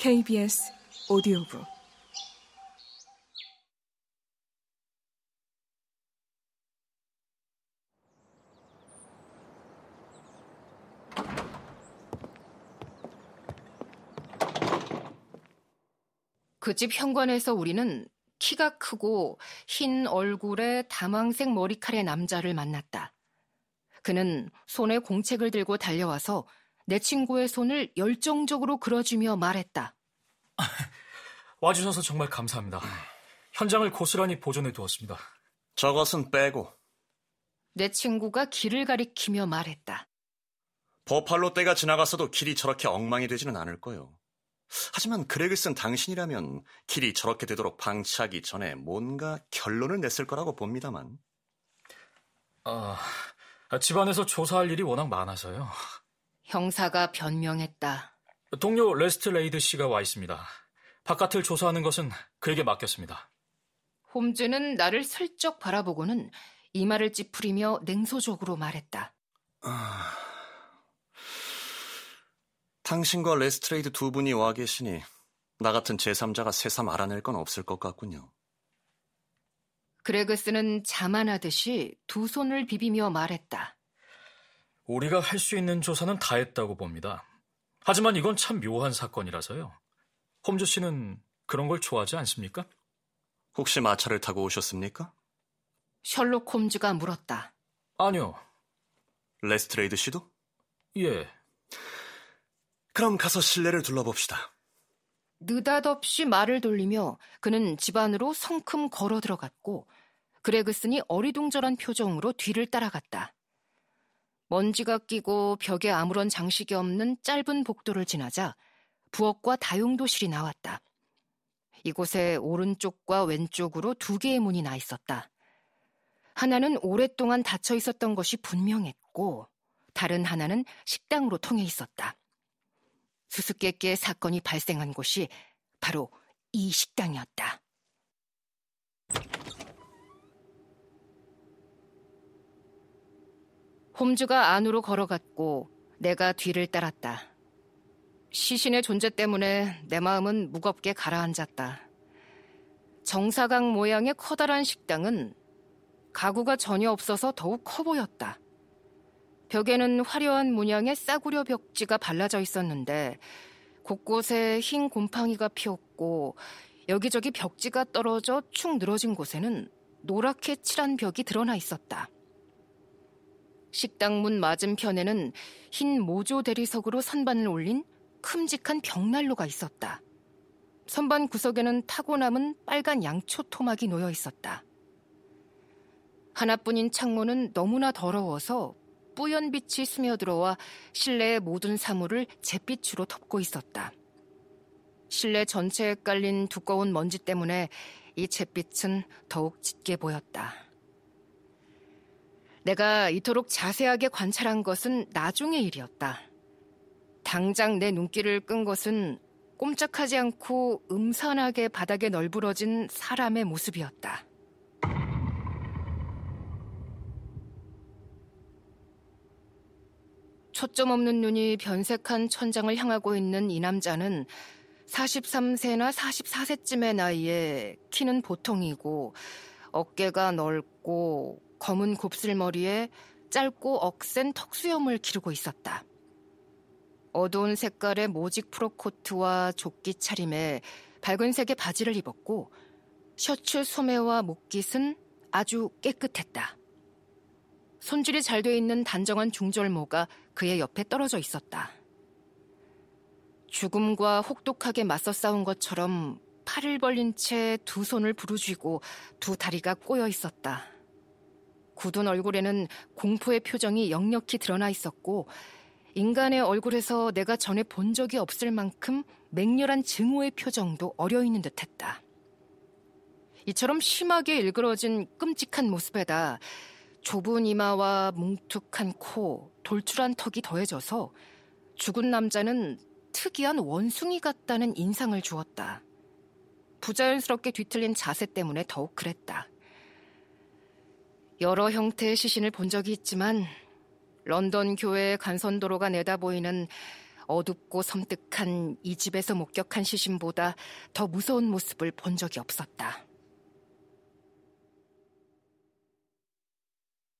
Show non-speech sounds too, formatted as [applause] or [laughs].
KBS 오디오북 그 집 현관에서 우리는 키가 크고 흰 얼굴에 다망색 머리칼의 남자를 만났다. 그는 손에 공책을 들고 달려와서 내 친구의 손을 열정적으로 그려주며 말했다. [laughs] 와주셔서 정말 감사합니다. 현장을 고스란히 보존해 두었습니다. 저것은 빼고. 내 친구가 길을 가리키며 말했다. 버팔로 때가 지나갔어도 길이 저렇게 엉망이 되지는 않을 거요. 하지만 그레그슨 당신이라면 길이 저렇게 되도록 방치하기 전에 뭔가 결론을 냈을 거라고 봅니다만. 아, 집안에서 조사할 일이 워낙 많아서요. 형사가 변명했다. 동료 레스트 레이드 씨가 와 있습니다. 바깥을 조사하는 것은 그에게 맡겼습니다. 홈즈는 나를 슬쩍 바라보고는 이마를 찌푸리며 냉소적으로 말했다. 아... 당신과 레스트레이드 두 분이 와 계시니 나 같은 제3자가 새삼 알아낼 건 없을 것 같군요. 그레그스는 자만하듯이 두 손을 비비며 말했다. 우리가 할 수 있는 조사는 다 했다고 봅니다. 하지만 이건 참 묘한 사건이라서요. 홈즈 씨는 그런 걸 좋아하지 않습니까? 혹시 마차를 타고 오셨습니까? 셜록 홈즈가 물었다. 아니요. 레스트레이드 씨도? 예. 그럼 가서 실내를 둘러봅시다. 느닷없이 말을 돌리며 그는 집 안으로 성큼 걸어 들어갔고 그레그슨이 어리둥절한 표정으로 뒤를 따라갔다. 먼지가 끼고 벽에 아무런 장식이 없는 짧은 복도를 지나자 부엌과 다용도실이 나왔다. 이곳에 오른쪽과 왼쪽으로 두 개의 문이 나 있었다. 하나는 오랫동안 닫혀 있었던 것이 분명했고, 다른 하나는 식당으로 통해 있었다. 수수께끼의 사건이 발생한 곳이 바로 이 식당이었다. 홈즈가 안으로 걸어갔고 내가 뒤를 따랐다. 시신의 존재 때문에 내 마음은 무겁게 가라앉았다. 정사각 모양의 커다란 식당은 가구가 전혀 없어서 더욱 커 보였다. 벽에는 화려한 문양의 싸구려 벽지가 발라져 있었는데 곳곳에 흰 곰팡이가 피었고 여기저기 벽지가 떨어져 축 늘어진 곳에는 노랗게 칠한 벽이 드러나 있었다. 식당 문 맞은편에는 흰 모조 대리석으로 선반을 올린 큼직한 벽난로가 있었다. 선반 구석에는 타고 남은 빨간 양초 토막이 놓여 있었다. 하나뿐인 창문은 너무나 더러워서 뿌연 빛이 스며들어와 실내의 모든 사물을 잿빛으로 덮고 있었다. 실내 전체에 깔린 두꺼운 먼지 때문에 이 잿빛은 더욱 짙게 보였다. 내가 이토록 자세하게 관찰한 것은 나중의 일이었다. 당장 내 눈길을 끈 것은 꼼짝하지 않고 음산하게 바닥에 널브러진 사람의 모습이었다. 초점 없는 눈이 변색한 천장을 향하고 있는 이 남자는 43세나 44세쯤의 나이에 키는 보통이고 어깨가 넓고 검은 곱슬머리에 짧고 억센 턱수염을 기르고 있었다. 어두운 색깔의 모직 프로코트와 조끼 차림에 밝은 색의 바지를 입었고 셔츠 소매와 목깃은 아주 깨끗했다. 손질이 잘 돼 있는 단정한 중절모가 그의 옆에 떨어져 있었다. 죽음과 혹독하게 맞서 싸운 것처럼 팔을 벌린 채 두 손을 부르쥐고 두 다리가 꼬여 있었다. 굳은 얼굴에는 공포의 표정이 역력히 드러나 있었고 인간의 얼굴에서 내가 전에 본 적이 없을 만큼 맹렬한 증오의 표정도 어려 있는 듯했다. 이처럼 심하게 일그러진 끔찍한 모습에다 좁은 이마와 뭉툭한 코, 돌출한 턱이 더해져서 죽은 남자는 특이한 원숭이 같다는 인상을 주었다. 부자연스럽게 뒤틀린 자세 때문에 더욱 그랬다. 여러 형태의 시신을 본 적이 있지만 런던 교회의 간선도로가 내다보이는 어둡고 섬뜩한 이 집에서 목격한 시신보다 더 무서운 모습을 본 적이 없었다.